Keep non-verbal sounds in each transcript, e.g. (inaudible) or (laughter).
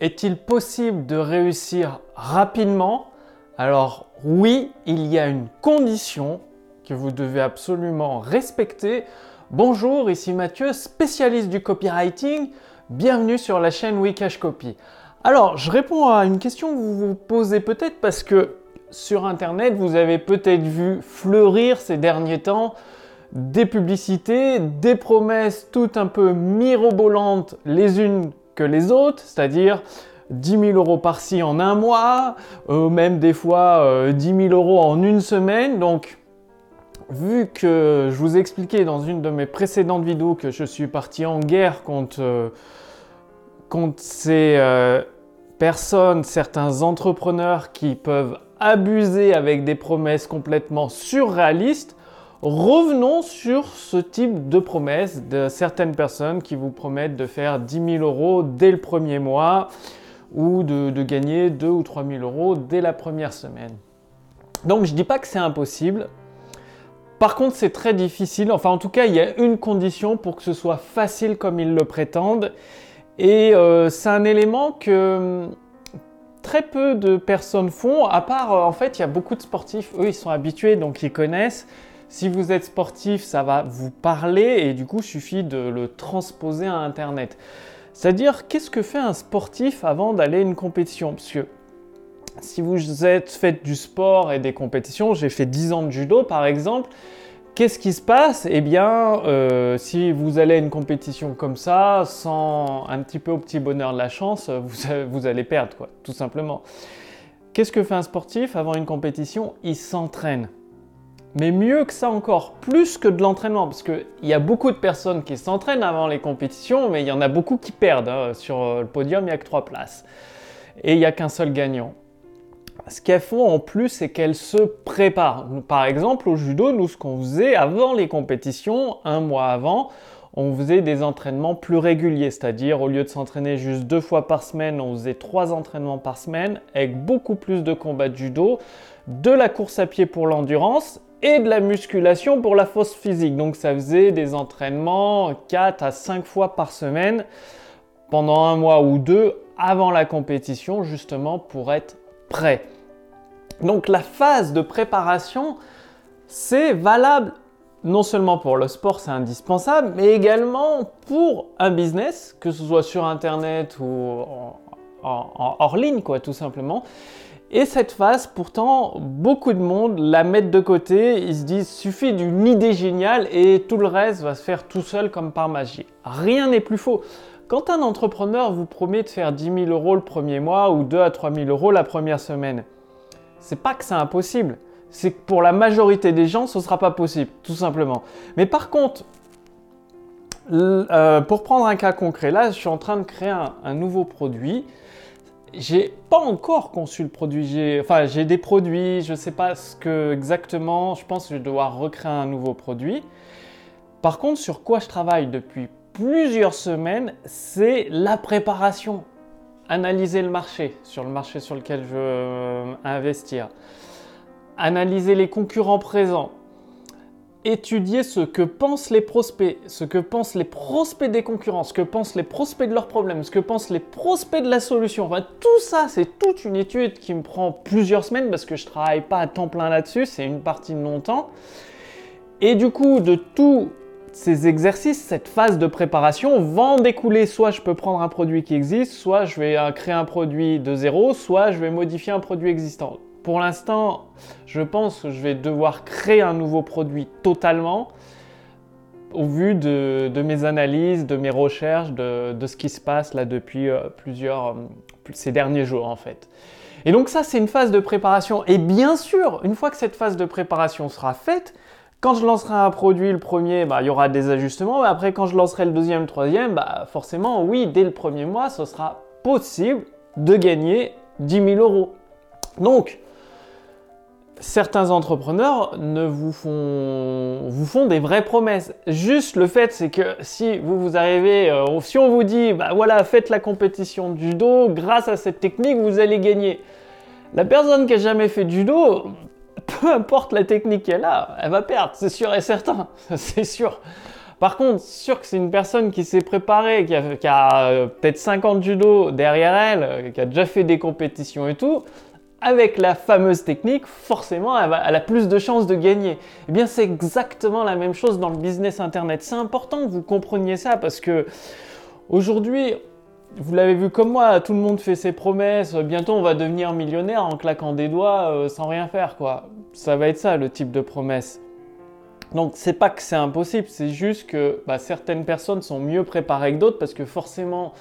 Est-il possible de réussir rapidement? Alors oui, il y a une condition que vous devez absolument respecter. Bonjour, ici Mathieu, spécialiste du copywriting. Bienvenue sur la chaîne Wikash Copy. Alors, je réponds à une question que vous vous posez peut-être parce que sur Internet, vous avez peut-être vu fleurir ces derniers temps des publicités, des promesses toutes un peu mirobolantes les unes que les autres, c'est-à-dire 10 000 euros par-ci en un mois, ou même des fois 10 euh, 000 euros en une semaine. Donc, vu que je vous ai expliqué dans une de mes précédentes vidéos que je suis parti en guerre contre, euh, ces euh, personnes, certains entrepreneurs qui peuvent abuser avec des promesses complètement surréalistes, Revenons sur ce type de promesses de certaines personnes qui vous promettent de faire 10 000 euros dès le premier mois ou de, gagner 2 ou 3 000 euros dès la première semaine. Donc je ne dis pas que c'est impossible. Par contre, c'est très difficile. Enfin, en tout cas, il y a une condition pour que ce soit facile comme ils le prétendent. Et euh, c'est un élément que hum, très peu de personnes font, à part, euh, en fait, il y a beaucoup de sportifs, eux, ils sont habitués, donc ils connaissent. Si vous êtes sportif, ça va vous parler et du coup, suffit de le transposer à Internet. C'est-à-dire, qu'est-ce que fait un sportif avant d'aller à une compétition? Parce que si vous êtes fait du sport et des compétitions, j'ai fait 10 ans de judo par exemple, Qu'est-ce qui se passe? Eh bien, euh, si vous allez à une compétition comme ça, sans un petit peu au petit bonheur de la chance, (laughs) vous, vous allez perdre, quoi, tout simplement. Qu'est-ce que fait un sportif avant une compétition? Il s'entraîne. Mais mieux que ça encore, plus que de l'entraînement, parce qu'il y a beaucoup de personnes qui s'entraînent avant les compétitions, mais il y en a beaucoup qui perdent. Hein. Sur euh, le podium, il n'y a que trois places. Et il n'y a qu'un seul gagnant. Ce qu'elles font en plus, c'est qu'elles se préparent. Par exemple, au judo, nous, ce qu'on faisait avant les compétitions, un mois avant, on faisait des entraînements plus réguliers, c'est-à-dire au lieu de s'entraîner juste deux fois par semaine, on faisait trois entraînements par semaine avec beaucoup plus de combats de judo, de la course à pied pour l'endurance et de la musculation pour la force physique. Donc ça faisait des entraînements 4 à 5 fois par semaine pendant un mois ou deux avant la compétition justement pour être prêt. Donc la phase de préparation, c'est valable non seulement pour le sport, c'est indispensable, mais également pour un business, que ce soit sur Internet ou hors ligne, quoi, tout simplement. Et cette phase, pourtant, beaucoup de monde la mettent de côté. Ils se disent, suffit d'une idée géniale et tout le reste va se faire tout seul comme par magie. Rien n'est plus faux. Quand un entrepreneur vous promet de faire 10 000 euros le premier mois ou 2 à 3 000 euros la première semaine, c'est pas que c'est impossible. C'est que pour la majorité des gens, ce ne sera pas possible, tout simplement. Mais par contre, euh, pour prendre un cas concret, là, je suis en train de créer un nouveau produit j'ai pas encore conçu le produit. J'ai, enfin, j'ai des produits, je sais pas ce que exactement. Je pense que je devoir recréer un nouveau produit. Par contre, sur quoi je travaille depuis plusieurs semaines, c'est la préparation. Analyser le marché, sur le marché sur lequel je veux investir. Analyser les concurrents présents étudier ce que pensent les prospects, ce que pensent les prospects des concurrents, ce que pensent les prospects de leurs problèmes, ce que pensent les prospects de la solution. Enfin, tout ça, c'est toute une étude qui me prend plusieurs semaines parce que je travaille pas à temps plein là-dessus, c'est une partie de mon temps. Et du coup, de tous ces exercices, cette phase de préparation en découler soit je peux prendre un produit qui existe, soit je vais créer un produit de zéro, soit je vais modifier un produit existant. Pour l'instant, je pense que je vais devoir créer un nouveau produit totalement au vu de, mes analyses, de mes recherches, de, ce qui se passe là depuis euh, plusieurs, euh, ces derniers jours en fait. Et donc ça, c'est une phase de préparation. Et bien sûr, une fois que cette phase de préparation sera faite, quand je lancerai un produit, le premier, bah, il y aura des ajustements. Mais après, quand je lancerai le deuxième, le troisième, bah, forcément, oui, dès le premier mois, ce sera possible de gagner 10 000 euros. Donc, certains entrepreneurs ne vous font, vous font des vraies promesses. Juste le fait, c'est que si vous vous arrivez, euh, si on vous dit, bah voilà, faites la compétition de judo, grâce à cette technique, vous allez gagner. La personne qui a jamais fait de judo, peu importe la technique qu'elle a, elle va perdre, c'est sûr et certain, (laughs) c'est sûr. Par contre, sûr que c'est une personne qui s'est préparée, qui a, euh, peut-être 50 judo derrière elle, euh, qui a déjà fait des compétitions et tout, avec la fameuse technique, forcément, elle, a plus de chances de gagner. Eh bien, c'est exactement la même chose dans le business internet. C'est important que vous compreniez ça parce que aujourd'hui, vous l'avez vu comme moi, tout le monde fait ses promesses. Bientôt, on va devenir millionnaire en claquant des doigts euh, sans rien faire, quoi. Ça va être ça le type de promesse. Donc, c'est pas que c'est impossible, c'est juste que bah, certaines personnes sont mieux préparées que d'autres parce que forcément,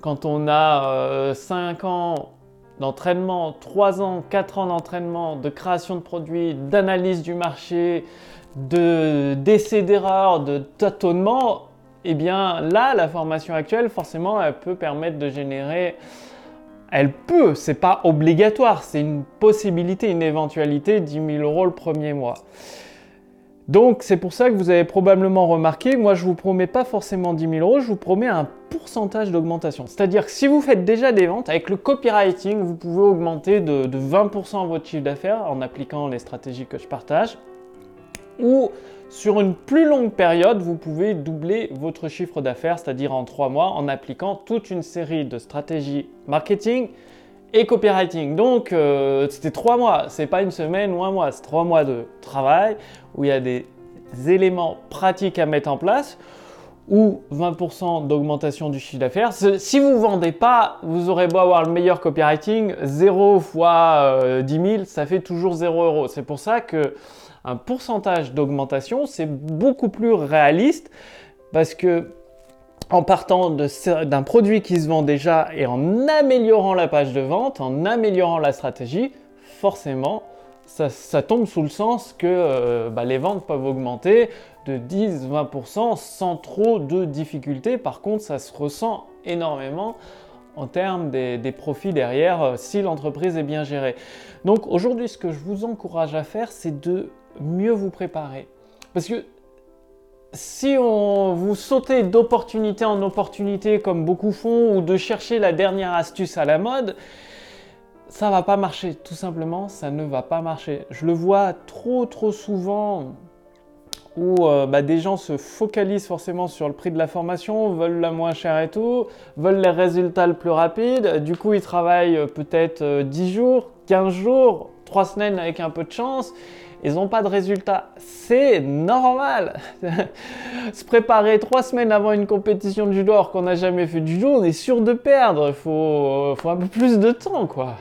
quand on a 5 euh, ans d'entraînement, 3 ans, 4 ans d'entraînement, de création de produits, d'analyse du marché, de d'essais d'erreurs, de tâtonnement, eh bien là, la formation actuelle, forcément, elle peut permettre de générer. Elle peut, c'est pas obligatoire, c'est une possibilité, une éventualité, 10 000 euros le premier mois. Donc c'est pour ça que vous avez probablement remarqué, moi je vous promets pas forcément 10 000 euros, je vous promets un pourcentage d'augmentation. C'est-à-dire que si vous faites déjà des ventes, avec le copywriting, vous pouvez augmenter de, de 20% votre chiffre d'affaires en appliquant les stratégies que je partage. Ou sur une plus longue période, vous pouvez doubler votre chiffre d'affaires, c'est-à-dire en trois mois, en appliquant toute une série de stratégies marketing et copywriting. Donc, euh, c'était trois mois, c'est pas une semaine ou un mois, c'est trois mois de travail où il y a des éléments pratiques à mettre en place ou 20% d'augmentation du chiffre d'affaires. Si vous vendez pas, vous aurez beau avoir le meilleur copywriting, 0 fois 10 euh, 000, ça fait toujours 0 euros. C'est pour ça que un pourcentage d'augmentation, c'est beaucoup plus réaliste parce que en partant d'un produit qui se vend déjà et en améliorant la page de vente, en améliorant la stratégie, forcément, ça, tombe sous le sens que euh, bah, les ventes peuvent augmenter de 10-20% sans trop de difficultés. Par contre, ça se ressent énormément en termes des, profits derrière euh, si l'entreprise est bien gérée. Donc aujourd'hui, ce que je vous encourage à faire, c'est de mieux vous préparer. Parce que si on, vous sautez d'opportunité en opportunité comme beaucoup font ou de chercher la dernière astuce à la mode, ça va pas marcher. Tout simplement, ça ne va pas marcher. Je le vois trop trop souvent où euh, bah, des gens se focalisent forcément sur le prix de la formation, veulent la moins chère et tout, veulent les résultats le plus rapides. Du coup, ils travaillent euh, peut-être 10 euh, jours, 15 jours, 3 semaines avec un peu de chance ils n'ont pas de résultat. C'est normal. (laughs) Se préparer trois semaines avant une compétition de judo alors qu'on n'a jamais fait de judo, on est sûr de perdre. Il faut, faut, un peu plus de temps, quoi.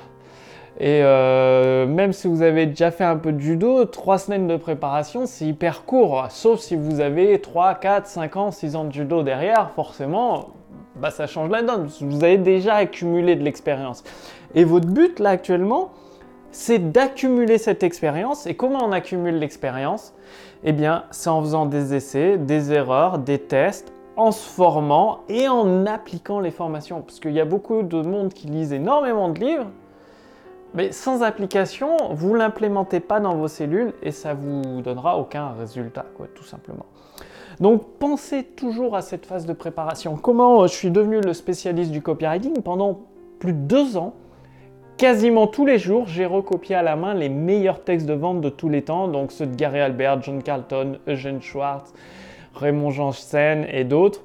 Et euh, même si vous avez déjà fait un peu de judo, trois semaines de préparation, c'est hyper court. Sauf si vous avez 3, 4, 5 ans, 6 ans de judo derrière, forcément, bah, ça change la donne. Vous avez déjà accumulé de l'expérience. Et votre but, là, actuellement, c'est d'accumuler cette expérience. Et comment on accumule l'expérience? Eh bien, c'est en faisant des essais, des erreurs, des tests, en se formant et en appliquant les formations. Parce qu'il y a beaucoup de monde qui lisent énormément de livres, mais sans application, vous ne l'implémentez pas dans vos cellules et ça vous donnera aucun résultat, quoi, tout simplement. Donc pensez toujours à cette phase de préparation. Comment je suis devenu le spécialiste du copywriting? Pendant plus de deux ans Quasiment tous les jours, j'ai recopié à la main les meilleurs textes de vente de tous les temps, donc ceux de Gary Albert, John Carlton, Eugene Schwartz, Raymond Janssen et d'autres.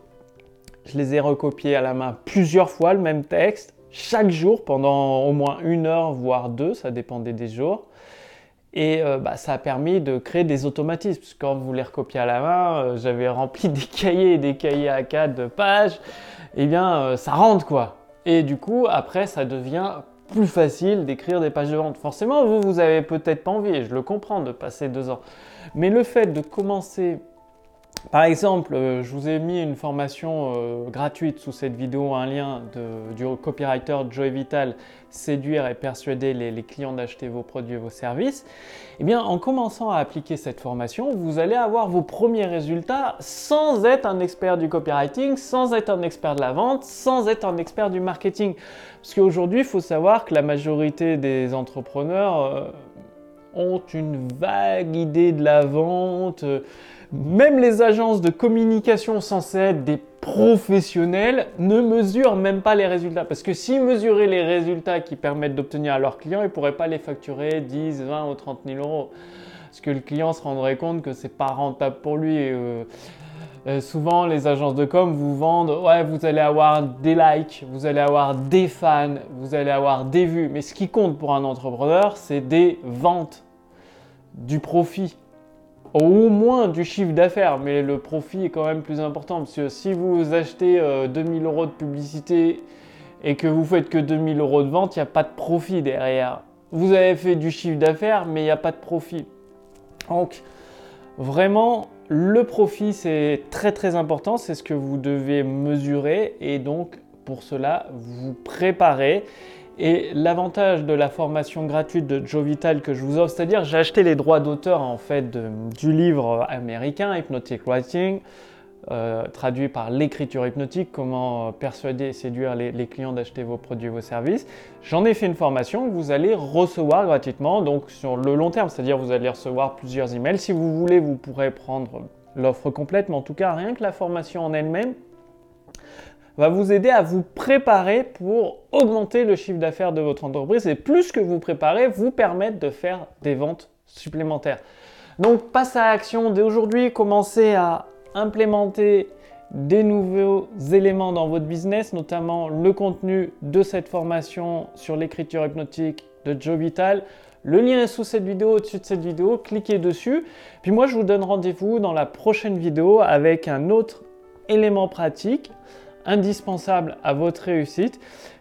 Je les ai recopiés à la main plusieurs fois, le même texte, chaque jour pendant au moins une heure, voire deux, ça dépendait des jours. Et euh, bah, ça a permis de créer des automatismes. quand vous les recopiez à la main, euh, j'avais rempli (laughs) des cahiers et des cahiers à 4 de pages. Eh bien, euh, ça rentre quoi. Et du coup, après, ça devient plus facile d'écrire des pages de vente. Forcément, vous, vous avez peut-être pas envie, et je le comprends, de passer deux ans. Mais le fait de commencer, par exemple, euh, je vous ai mis une formation euh, gratuite sous cette vidéo, un lien du copywriter Joey Vital, séduire et persuader les, clients d'acheter vos produits et vos services. Eh bien, en commençant à appliquer cette formation, vous allez avoir vos premiers résultats sans être un expert du copywriting, sans être un expert de la vente, sans être un expert du marketing. Parce qu'aujourd'hui, il faut savoir que la majorité des entrepreneurs euh, ont une vague idée de la vente. Même les agences de communication censées être des professionnels ne mesurent même pas les résultats. Parce que s'ils mesuraient les résultats qui permettent d'obtenir à leurs clients, ils ne pourraient pas les facturer 10, 20 ou 30 000 euros. Parce que le client se rendrait compte que c'est pas rentable pour lui. Euh, Euh, souvent, les agences de com vous vendent, ouais, vous allez avoir des likes, vous allez avoir des fans, vous allez avoir des vues. Mais ce qui compte pour un entrepreneur, c'est des ventes, du profit, au moins du chiffre d'affaires. Mais le profit est quand même plus important parce que si vous achetez 2000 euh, euros de publicité et que vous faites que 2000 euros de vente, il n'y a pas de profit derrière. Vous avez fait du chiffre d'affaires, mais il n'y a pas de profit. Donc, vraiment, le profit, c'est très très important, c'est ce que vous devez mesurer et donc pour cela, vous préparez. Et l'avantage de la formation gratuite de Joe Vital que je vous offre, c'est-à-dire j'ai acheté les droits d'auteur en fait du livre américain Hypnotic Writing, euh, traduit par l'écriture hypnotique, comment euh, persuader et séduire les, clients d'acheter vos produits et vos services. J'en ai fait une formation que vous allez recevoir gratuitement, donc sur le long terme, c'est-à-dire vous allez recevoir plusieurs emails. Si vous voulez, vous pourrez prendre l'offre complète, mais en tout cas, rien que la formation en elle-même va vous aider à vous préparer pour augmenter le chiffre d'affaires de votre entreprise et plus que vous préparez, vous permettre de faire des ventes supplémentaires. Donc passe à l'action dès aujourd'hui, commencez à implémenter des nouveaux éléments dans votre business, notamment le contenu de cette formation sur l'écriture hypnotique de Joe Vital. Le lien est sous cette vidéo, au-dessus de cette vidéo, cliquez dessus. Puis moi, je vous donne rendez-vous dans la prochaine vidéo avec un autre élément pratique indispensable à votre réussite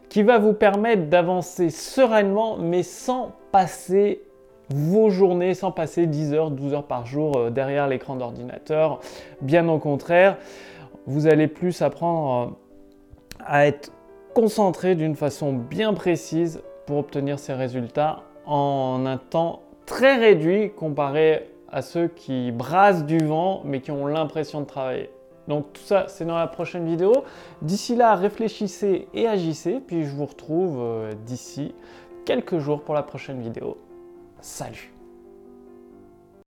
qui va vous permettre d'avancer sereinement mais sans passer vos journées sans passer 10 heures, 12 heures par jour euh, derrière l'écran d'ordinateur. Bien au contraire, vous allez plus apprendre euh, à être concentré d'une façon bien précise pour obtenir ces résultats en un temps très réduit comparé à ceux qui brassent du vent mais qui ont l'impression de travailler. Donc tout ça, c'est dans la prochaine vidéo. D'ici là, réfléchissez et agissez, puis je vous retrouve euh, d'ici quelques jours pour la prochaine vidéo. Salut